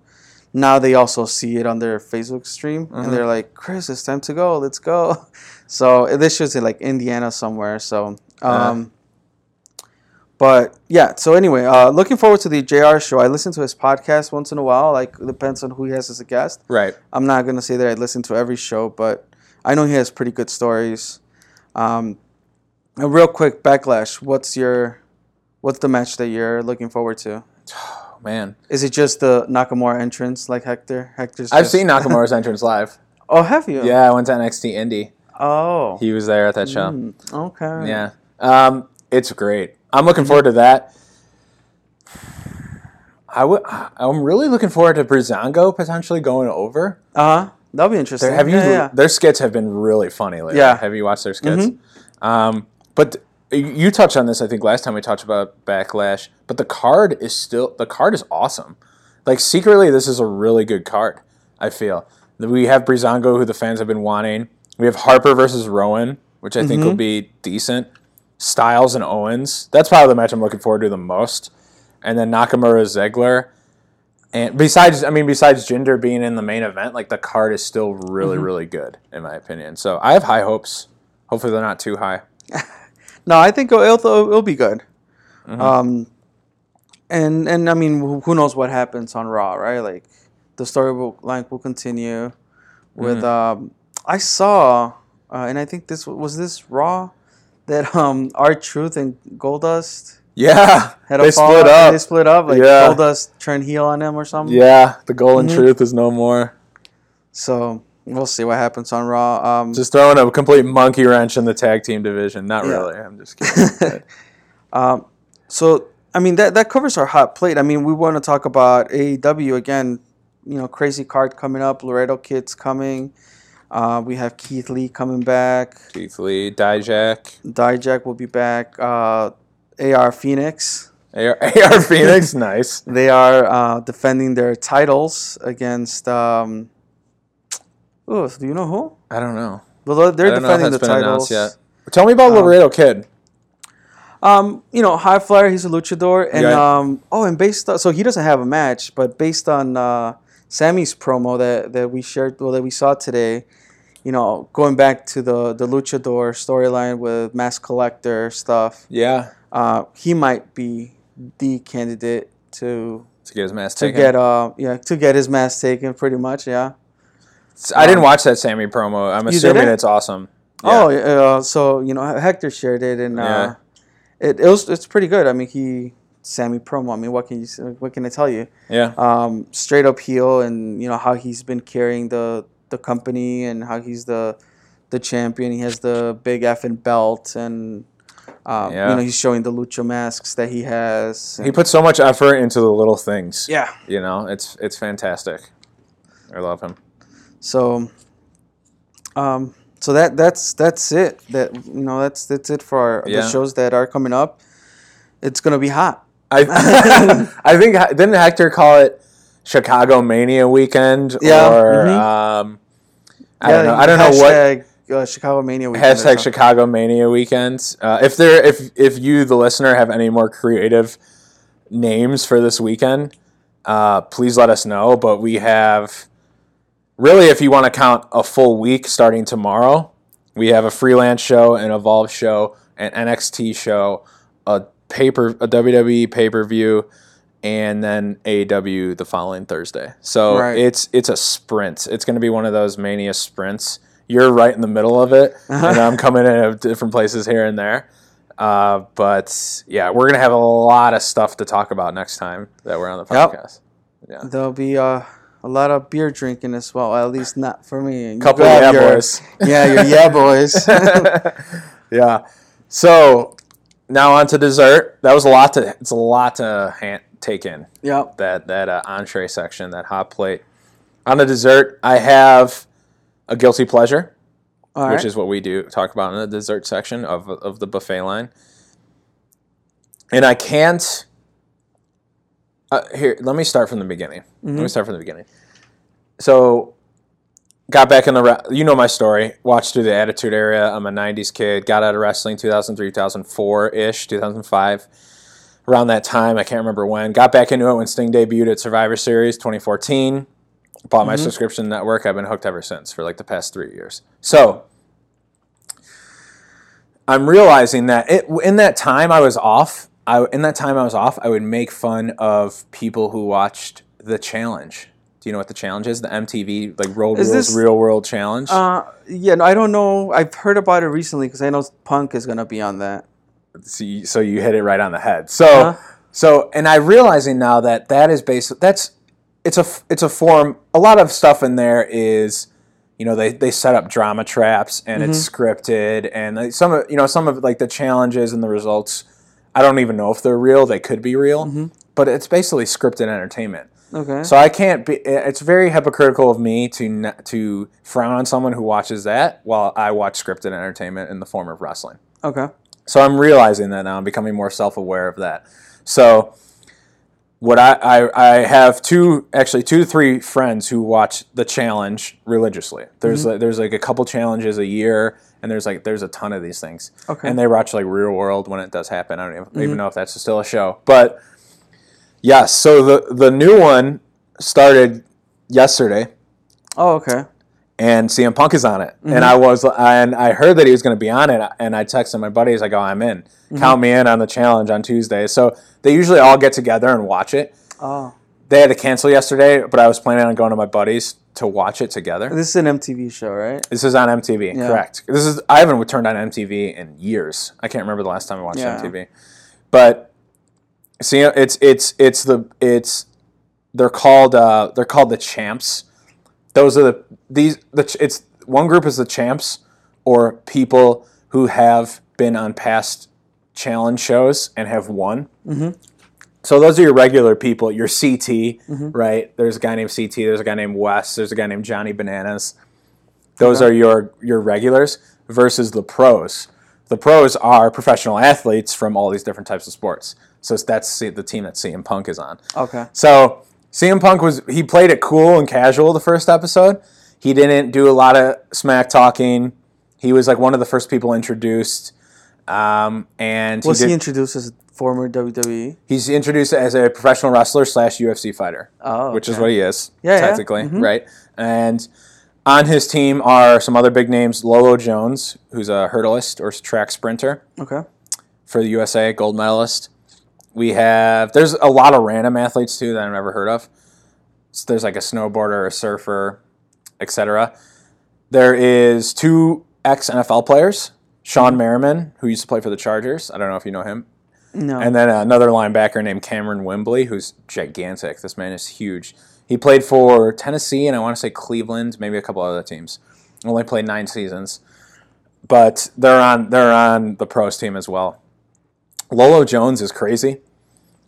Now they also see it on their Facebook stream, and they're like, Chris, it's time to go. Let's go. *laughs* So this show's in like Indiana somewhere. So. Um, but yeah, so anyway, uh, looking forward to the JR show. I listen to his podcast once in a while. Like depends on who he has as a guest. Right. I'm not gonna say that I listen to every show, but I know he has pretty good stories. Um, and real quick, backlash. What's your, what's the match that you're looking forward to? *sighs* *sighs* *sighs* Man. Is it just the Nakamura entrance like Hector? Hector's. I've just- seen Nakamura's *laughs* entrance live. Oh, have you? Yeah, I went to NXT Indie. Oh. He was there at that show. Mm, okay. Yeah. Um, it's great. I'm looking forward to that. I would. I'm really looking forward to Breezango potentially going over. Uh huh. That'll be interesting. There- have you? Yeah, yeah. Their skits have been really funny lately. Yeah. Have you watched their skits? Um, but you touched on this. I think last time we talked about Backlash. But the card is still the card is awesome. Like secretly, this is a really good card. I feel we have Breezango, who the fans have been wanting. We have Harper versus Rowan, which I think will mm-hmm. be decent. Styles and Owens. That's probably the match I'm looking forward to the most. And then Nakamura Ziggler. And besides, I mean, besides Jinder being in the main event, like the card is still really, mm-hmm. really good in my opinion. So I have high hopes. Hopefully, they're not too high. *laughs* No, I think it'll, it'll, it'll be good. Mm-hmm. Um, and and I mean, who who knows what happens on Raw, right? Like the story will, line will continue. With Mm-hmm. um, I saw, uh, and I think this was this Raw that um, R-Truth and Goldust Yeah, had they a fall split up. They split up. Like Yeah. Goldust turned heel on him or something. Yeah, the golden Mhm. truth is no more. So we'll see what happens on Raw. Um, Just throwing a complete monkey wrench in the tag team division. Not Yeah. really. I'm just kidding. *laughs* Um, so I mean that that covers our hot plate. I mean we want to talk about AAW again. You know, crazy card coming up. Laredo Kid's coming. Uh, we have Keith Lee coming back. Keith Lee, Dijak, Dijak will be back. Uh, AR Phoenix. AR, AR Phoenix, *laughs* nice. They are uh, defending their titles against. Um, oh, do you know who? I don't know. Well, they're I don't know if defending the titles. yet. Tell me about Um, Laredo Kid. Um, you know, High Flyer, he's a luchador, and Yeah. um, oh, and based on so he doesn't have a match, but based on uh, Sammy's promo that that we shared, well, that we saw today, you know, going back to the the luchador storyline with Mass Collector stuff, Yeah, uh, he might be the candidate to to get his mask to taken. get uh yeah to get his mask taken, pretty much, yeah. I didn't watch that Sammy promo. I'm assuming it's awesome. Oh, uh, so you know Hector shared it, and uh, Yeah. it, it was it's pretty good. I mean, he Sammy promo. I mean, what can you what can I tell you? Yeah, um, straight up heel, and you know how he's been carrying the the company, and how he's the the champion. He has the big effing belt, and um, Yeah. you know he's showing the lucha masks that he has. he puts so much effort into the little things. yeah. you know, it's it's fantastic. I love him. So, um, so that that's that's it. That you know that's that's it for our, Yeah. the shows that are coming up. It's gonna be hot. I *laughs* *laughs* I think didn't Hector call it Chicago Mania weekend Yeah, or mhm. um, I don't know. I don't know what hashtag, Uh, Chicago Mania weekend hashtag. Chicago Mania weekend. Uh, if there if if you the listener have any more creative names for this weekend, uh, please let us know. But we have really, if you want to count a full week starting tomorrow, we have a freelance show, an Evolve show, an NXT show, a paper, a WWE pay per view, and then AAW the following Thursday. So Right. it's it's a sprint. It's going to be one of those mania sprints. You're right in the middle of it, *laughs* and I'm coming in at different places here and there. Uh, but yeah, we're gonna have a lot of stuff to talk about next time that we're on the Yep. podcast. Yeah, There'll be uh, a lot of beer drinking as well. At least not for me. You couple yeah your- boys. *laughs* Yeah, your yeah boys. *laughs* yeah. So now on to dessert. That was a lot to. It's a lot to hand, take in. yep. That that uh, entree section, that hot plate. On the dessert, I have a guilty pleasure. Which is what we do talk about in the dessert section of of the buffet line. And I can't. Uh, here, let me start from the beginning. Let me start from the beginning. So, got back in the. You know my story. Watched through the Attitude Era. I'm a '90s kid. Got out of wrestling 2003, 2004 ish, 2005. Around that time, I can't remember when. Got back into it when Sting debuted at Survivor Series 2014. Bought my subscription network. I've been hooked ever since for like the past three years. So, I'm realizing that it, in that time I was off. I, in that time I was off, I would make fun of people who watched the challenge. Do you know what the challenge is? The MTV like Road Is Rules this- Real World Challenge. Uh, yeah, no, I don't know. I've heard about it recently because I know Punk is gonna be on that. so, you, so you hit it right on the head. So Uh-huh. so and I'm realizing now that that is based. That's it's a it's a form. A lot of stuff in there is. You know they, they set up drama traps and it's Mm-hmm. scripted and some of you know some of like the challenges and the results I don't even know if they're real they could be real Mm-hmm. but it's basically scripted entertainment Okay. So I can't be. It's very hypocritical of me to to frown on someone who watches that while I watch scripted entertainment in the form of wrestling. okay. So I'm realizing that now. I'm becoming more self aware of that. So what I, I I have two actually two to three friends who watch the challenge religiously. There's like, there's like a couple challenges a year, and there's like there's a ton of these things. Okay. And they watch like Real World when it does happen. I don't even, even mm-hmm. know if that's still a show, but yes. So the the new one started yesterday Oh, okay. and CM Punk is on it. And mm-hmm. I was, and I heard that he was going to be on it, and I texted my buddies, I go, oh, I'm in. Mm-hmm. Count me in on the challenge on Tuesday. So they usually all get together and watch it. Oh, They had to cancel yesterday, but I was planning on going to my buddies to watch it together. this is an MTV show, right? This is on MTV, Yeah. correct? This is I haven't turned on MTV in years. I can't remember the last time I watched Yeah. MTV. But see, it's it's it's the it's they're called uh, they're called the champs. Those are the these the it's one group is the champs or people who have been on past challenge shows and have won. So those are your regular people, your CT, mm-hmm. right? There's a guy named CT. There's a guy named Wes. There's a guy named Johnny Bananas. Those are your your regulars versus the pros. The pros are professional athletes from all these different types of sports. So that's the team that CM Punk is on. Okay. So CM Punk was he played it cool and casual the first episode. He didn't do a lot of smack talking. He was like one of the first people introduced. Um, and Was he he introduced as a former? WWE? he's introduced as a professional wrestler slash UFC fighter Oh, which is what he is, Yeah, yeah. technically, right? And on his team are some other big names: Lolo Jones, who's a hurdleist or track sprinter Okay. for the USA, gold medalist. We have there's a lot of random athletes too that I've never heard of. So there's like a snowboarder, a surfer, etc. There is two ex NFL players: Shawne Merriman, who used to play for the Chargers. I don't know if you know him. No. And then another linebacker named Kamerion Wimbley, who's gigantic. This man is huge. He played for Tennessee and I want to say Cleveland, maybe a couple other teams. Only played nine seasons, but they're on they're on the pros team as well. Lolo Jones is crazy.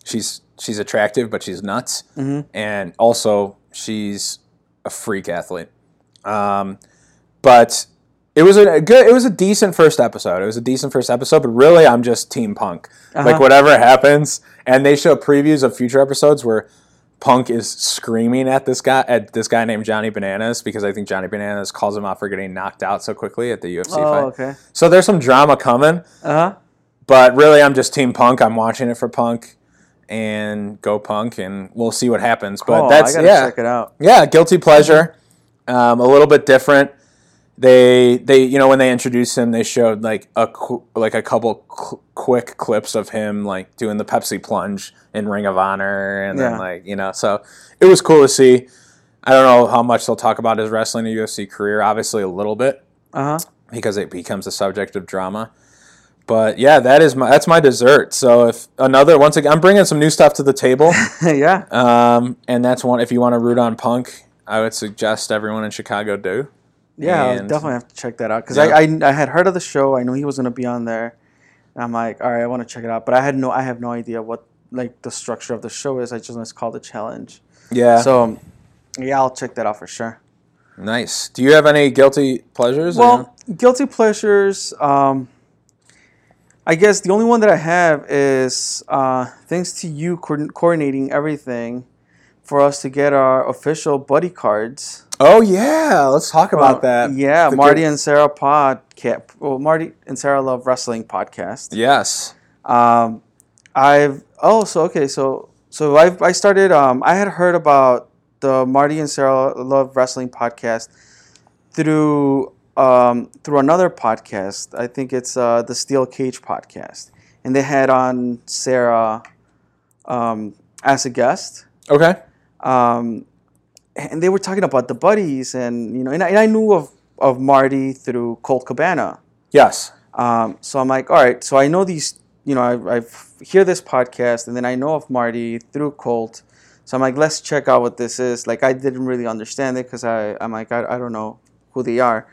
She's she's attractive, but she's nuts, and also she's a freak athlete. Um, but it was a good, it was a decent first episode. It was a decent first episode, but really, I'm just Team Punk. Like whatever happens, and they show previews of future episodes where Punk is screaming at this guy at this guy named Johnny Bananas because I think Johnny Bananas calls him out for getting knocked out so quickly at the UFC oh, fight. okay. So there's some drama coming, Uh huh. but really, I'm just Team Punk. I'm watching it for Punk and go Punk, and we'll see what happens. But that's I gotta yeah, check it out. yeah, guilty pleasure. Um, a little bit different. They they you know when they introduced him, they showed like a qu- like a couple qu- quick clips of him like doing the Pepsi plunge in Ring of Honor, and then like you know, so it was cool to see. I don't know how much they'll talk about his wrestling and UFC career. Obviously, a little bit Uh huh. because it becomes a subject of drama. But yeah, that is my that's my dessert. So if another once again, I'm bringing some new stuff to the table. *laughs* yeah. Um, and that's one. If you want to root on Punk, I would suggest everyone in Chicago do. Yeah, I'll definitely have to check that out because Yeah. I, I I had heard of the show. I knew he was gonna be on there. I'm like, all right, I want to check it out, but I had no I have no idea what like the structure of the show is. I just know it's called the challenge. Yeah. So, yeah, I'll check that out for sure. Nice. Do you have any guilty pleasures? Well, guilty pleasures. Um, I guess the only one that I have is uh, thanks to you coordin- coordinating everything for us to get our official buddy cards. Oh yeah, let's talk about Uh, that. Yeah, The Marty good- and Sarah podcast. Well, Marty and Sarah love wrestling podcast. Yes. Um, I've oh so okay so so I I started um I had heard about the Marty and Sarah Love Wrestling podcast through um through another podcast. I think it's uh the Steel Cage podcast, and they had on Sarah um as a guest. Okay. Um, and they were talking about the buddies, and you know, and I, and I knew of of Marty through Colt Cabana. Yes. Um, so I'm like, all right. So I know these, you know, I, I hear this podcast, and then I know of Marty through Colt. So I'm like, let's check out what this is. Like, I didn't really understand it because I, I'm like, I, I don't know who they are.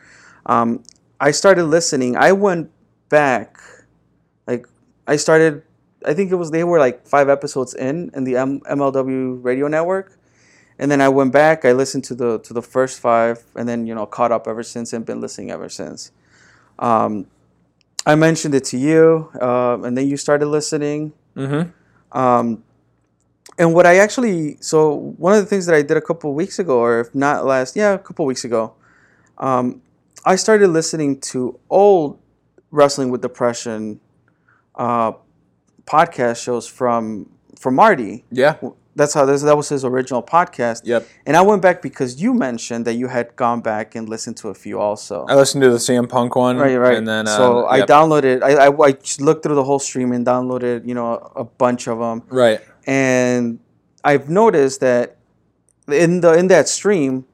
Um, I started listening. I went back, like, I started. I think it was they were like five episodes in in the M- MLW radio network, and then I went back. I listened to the to the first five, and then you know caught up ever since and been listening ever since. Um, I mentioned it to you, uh, and then you started listening. Mm-hmm. Um, and what I actually, so one of the things that I did a couple weeks ago, or if not last, yeah, a couple weeks ago, um, I started listening to old Wrestling with Depression uh, podcast shows from from Marty. Yeah. That's how this, that was his original podcast. Yep. And I went back because you mentioned that you had gone back and listened to a few also. I listened to the CM Punk one. Right, right. And then uh, so I yep. downloaded. I, I I looked through the whole stream and downloaded, you know, a bunch of them. Right. And I've noticed that in the in that stream,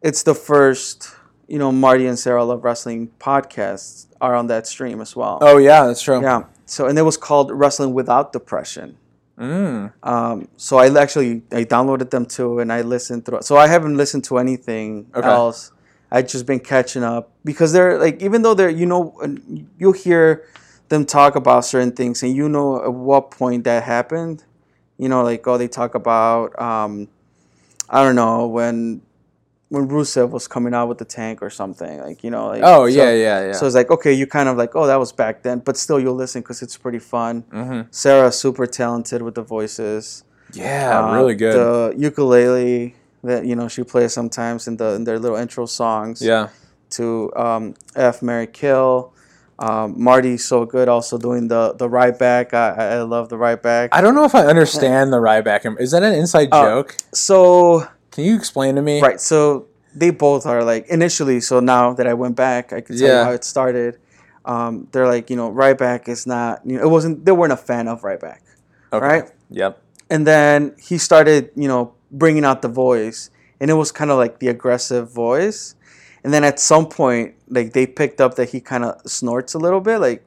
it's the first, you know, Marty and Sarah Love Wrestling podcasts are on that stream as well. Oh yeah, that's true. Yeah. So and it was called Wrestling Without Depression. Mm. Um, so I actually I downloaded them too, and I listened through. So I haven't listened to anything Okay. else. I've just been catching up because they're like even though they're you know you'll hear them talk about certain things, and you know at what point that happened. You know, like oh they talk about um, I don't know when when Rusev was coming out with the tank or something like you know like Oh so- yeah, yeah, yeah. So it's like okay, you kind of like oh that was back then, but still you'll listen because it's pretty fun. hmm Sarah's super talented with the voices. Yeah, Uh, really good. The ukulele that you know she plays sometimes in the in their little intro songs. yeah. To um, F Mary Kill. Um, Marty's so good also doing the the Ryback. I, I I love the Ryback. I don't know if I understand the Ryback. Is that an inside Uh, joke? so Can you explain to me? right, so they both are like initially. So now that I went back, I can tell Yeah. you how it started. Um, they're like you know Ryback is not you know it wasn't they weren't a fan of Ryback. Okay. Right. Yep. and then he started you know bringing out the voice and it was kind of like the aggressive voice and then at some point like they picked up that he kind of snorts a little bit like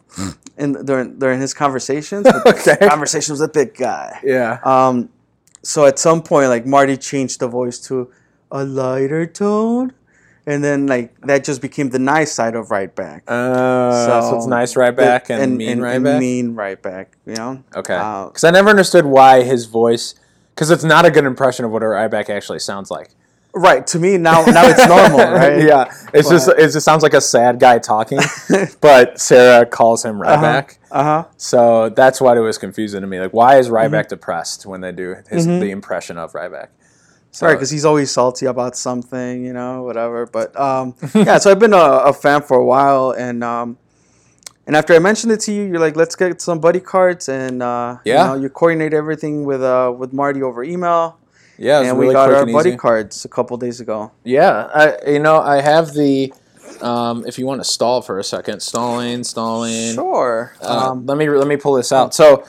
in during during his conversations *laughs* Okay. conversations with the big guy Yeah. um so at some point like marty changed the voice to a lighter tone and then like that just became the nice side of Ryback Uh, so, it's nice Ryback and, mean Ryback. mean Ryback you know okay. uh, Because I never understood why his voice. Because it's not a good impression of what a Ryback actually sounds like. Right to me now now it's normal *laughs* right yeah. It's just it just sounds like a sad guy talking, but Sarah calls him Ryback. uh-huh So that's what it was confusing to me. Like, why is Ryback Mm-hmm. depressed when they do his the impression of Ryback? So, Right, because he's always salty about something, you know, whatever. But um, *laughs* yeah, so I've been a, a fan for a while, and um, and after I mentioned it to you, you're like, let's get some buddy cards, and uh, Yeah. you, know, you coordinate everything with uh, with Marty over email, yeah, and really we got our buddy easy. cards a couple days ago. Yeah, I you know I have the. Um, if you want to stall for a second, stalling, stalling. Sure. Uh, Um, let me let me pull this out. So,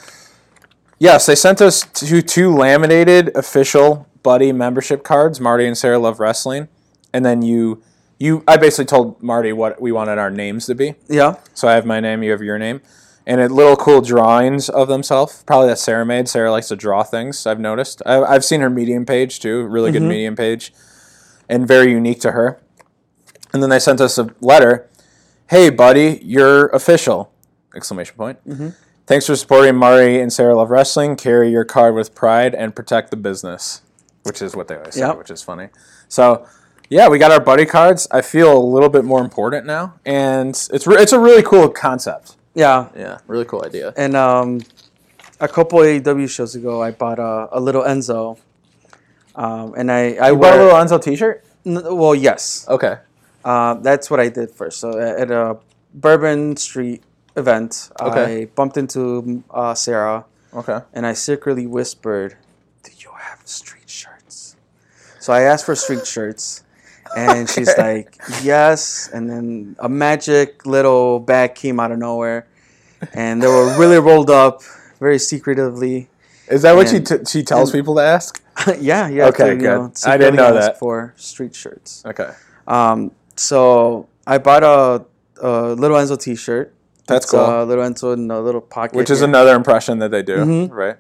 yes, they sent us two two laminated official buddy membership cards. Marty and Sarah love wrestling, and then you you I basically told Marty what we wanted our names to be. yeah. So I have my name, you have your name, and it, little cool drawings of themselves. Probably that Sarah made. Sarah likes to draw things. I've noticed. I, I've seen her Medium page too. Really good mm-hmm. Medium page, and very unique to her. And then they sent us a letter. Hey, buddy, you're official! Exclamation point. Mm-hmm. Thanks for supporting Marty and Sarah Love Wrestling. Carry your card with pride and protect the business, which is what they always say, which is funny. So yeah, we got our buddy cards. I feel a little bit more important now, and it's re- it's a really cool concept. Yeah, Yeah, really cool idea. and um, a couple AAW shows ago, I bought a, a little Enzo, um, and I I You bought a wear. little Enzo T-shirt. N- well, yes, Okay. uh, that's what I did first. So at a Bourbon Street event, Okay. I bumped into uh, Sarah, Okay. and I secretly whispered, "Do you have street shirts?" So I asked for street shirts, and she's like, "Yes." And then a magic little bag came out of nowhere, and they were really rolled up, very secretively. Is that what she t- she tells and- people to ask? *laughs* yeah, yeah. Okay, to, you know, good. I didn't know that. for street shirts. Okay. Um, so I bought a, a little Enzo T-shirt. That's It's cool. A little Enzo in a little pocket. Which is here. another impression that they do, Mhm. right?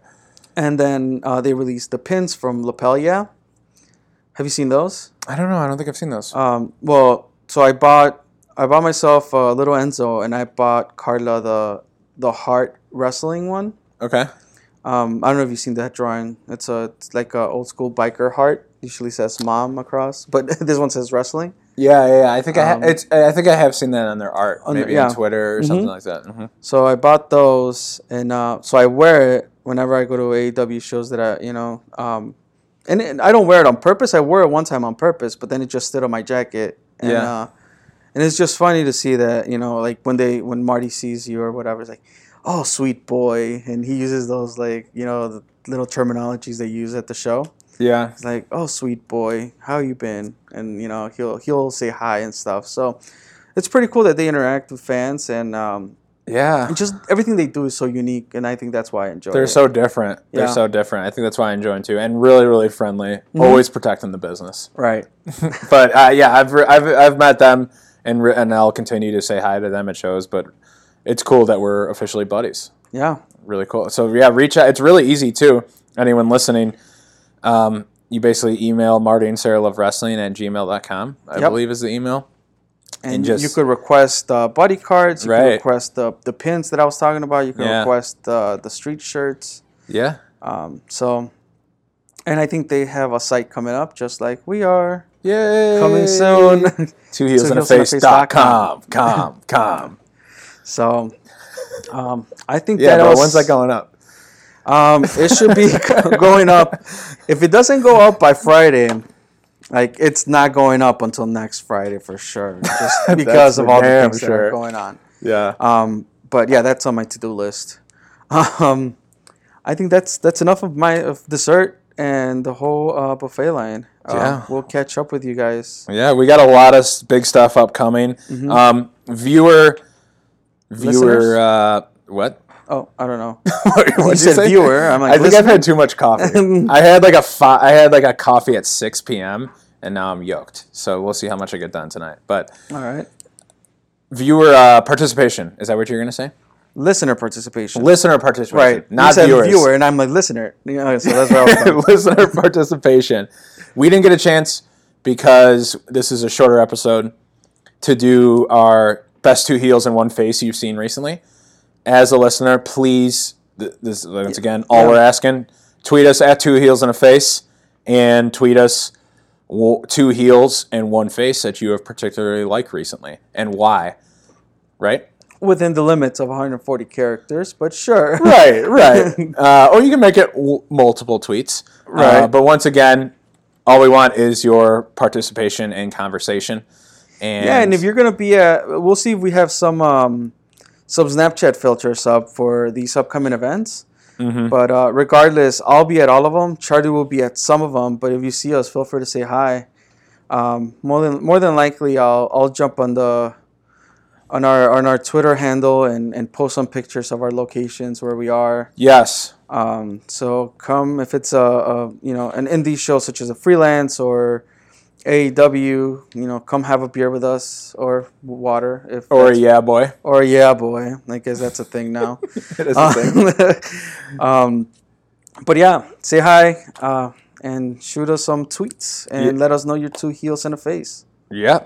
And then uh, they released the pins from Lapel. Yeah. Have you seen those? I don't know. I don't think I've seen those. Um, well, so I bought I bought myself a little Enzo, and I bought Carla the the heart wrestling one. Okay. Um, I don't know if you've seen that drawing. It's a it's like a old school biker heart. Usually says mom across, but *laughs* this one says wrestling. Yeah, yeah. yeah. I think I Um, ha- it's. I think I have seen that on their art, On the- maybe yeah. on Twitter or Mhm. something like that. hmm So I bought those, and uh, so I wear it whenever I go to AAW shows that I, you know, um, and, and I don't wear it on purpose. I wore it one time on purpose, but then it just stood on my jacket. And, Yeah. Uh, and it's just funny to see that, you know, like when they when Marty sees you or whatever, it's like, oh, sweet boy, and he uses those like you know the little terminologies they use at the show. Yeah. It's like, oh, sweet boy, how you been? And you know, he'll he'll say hi and stuff. So it's pretty cool that they interact with fans and. Um, Yeah. and just everything they do is so unique, and I think that's why I enjoy They're it. so different. They're so different. I think that's why I enjoy them too, and really, really friendly. Mm-hmm. Always protecting the business. right. *laughs* but uh, yeah, I've, re- I've I've met them, and re- and I'll continue to say hi to them at shows. But it's cool that we're officially buddies. Yeah, Really cool. So yeah, reach out. It's really easy too. Anyone listening, um, you basically email Marty and Sarah Love Wrestling at gmail.com, I Yep. believe is the email. And, And just- you could request uh, body cards. You Right. could request the the pins that I was talking about. You can Yeah. request uh, the street shirts. Yeah. Um, so, and I think they have a site coming up, just like we are Yay. coming soon. *laughs* Two heels Two and a heels and a face dot com. Com. Com. *laughs* so, um, I think Yeah, that bro. was, When's that going up? Um, it should be *laughs* going up. If it doesn't go up by Friday, like it's not going up until next Friday for sure, *laughs* just because of all the things that are going on. Yeah. Um, but yeah, that's on my to-do list. *laughs* Um, I think that's that's enough of my of dessert and the whole uh, buffet line. Uh, Yeah. we'll catch up with you guys. Yeah, we got a lot of big stuff upcoming. Um, viewer, viewer, uh, what? Oh, I don't know. *laughs* What'd you said viewer. I'm like, I think I've had too much coffee. *laughs* I had like a fi- I had like a coffee at six p.m. and now I'm yoked. So we'll see how much I get done tonight. But All right. viewer uh, participation is that what you're gonna say? Listener participation. Listener participation, right. Not you said viewers. viewer, and I'm like listener. You know, so that's what I was *laughs* listener participation. We didn't get a chance because this is a shorter episode to do our best two heels and one face you've seen recently. As a listener, please, th- this once again, all Yeah. we're asking, tweet us at two heels and a face, and tweet us two heels and one face that you have particularly liked recently and why. Right? within the limits of 140 characters, but sure. *laughs* right, right. *laughs* Uh, or you can make it w- multiple tweets. Uh, Right. but once again, all we want is your participation and conversation. And Yeah, and if you're gonna be at, we'll see if we have some um, some Snapchat filters up for these upcoming events. Mhm. But uh, regardless, I'll be at all of them. Charlie will be at some of them. But if you see us, feel free to say hi. Um, more than more than likely, I'll I'll jump on the on our on our Twitter handle and, and post some pictures of our locations where we are. yes, Um, so come if it's a, a you know an indie show such as a freelance or AAW, you know, come have a beer with us or water if or that's- yeah, boy. or yeah boy. I guess that's a thing now. *laughs* It is a thing. um, *laughs* um, but yeah, say hi uh, and shoot us some tweets and Yeah. let us know your two heels in the face. Yeah,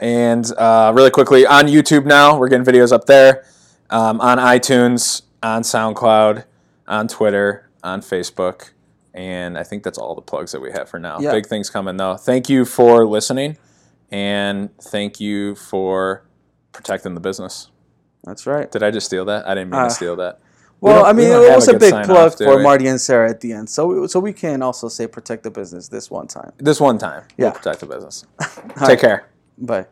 And uh, really quickly on YouTube now, we're getting videos up there, um, on iTunes, on SoundCloud, on Twitter, on Facebook, And I think that's all the plugs that we have for now. Yeah. Big things coming though. Thank you for listening, and thank you for protecting the business. That's right. Did I just steal that? I didn't mean Uh, to steal that. Well, don't- I mean, it was a a big plug for we? Marty and Sarah at the end, so so we can also say protect the business this one time. This one time, we'll Yeah. protect the business. *laughs* Take right. care. Bye.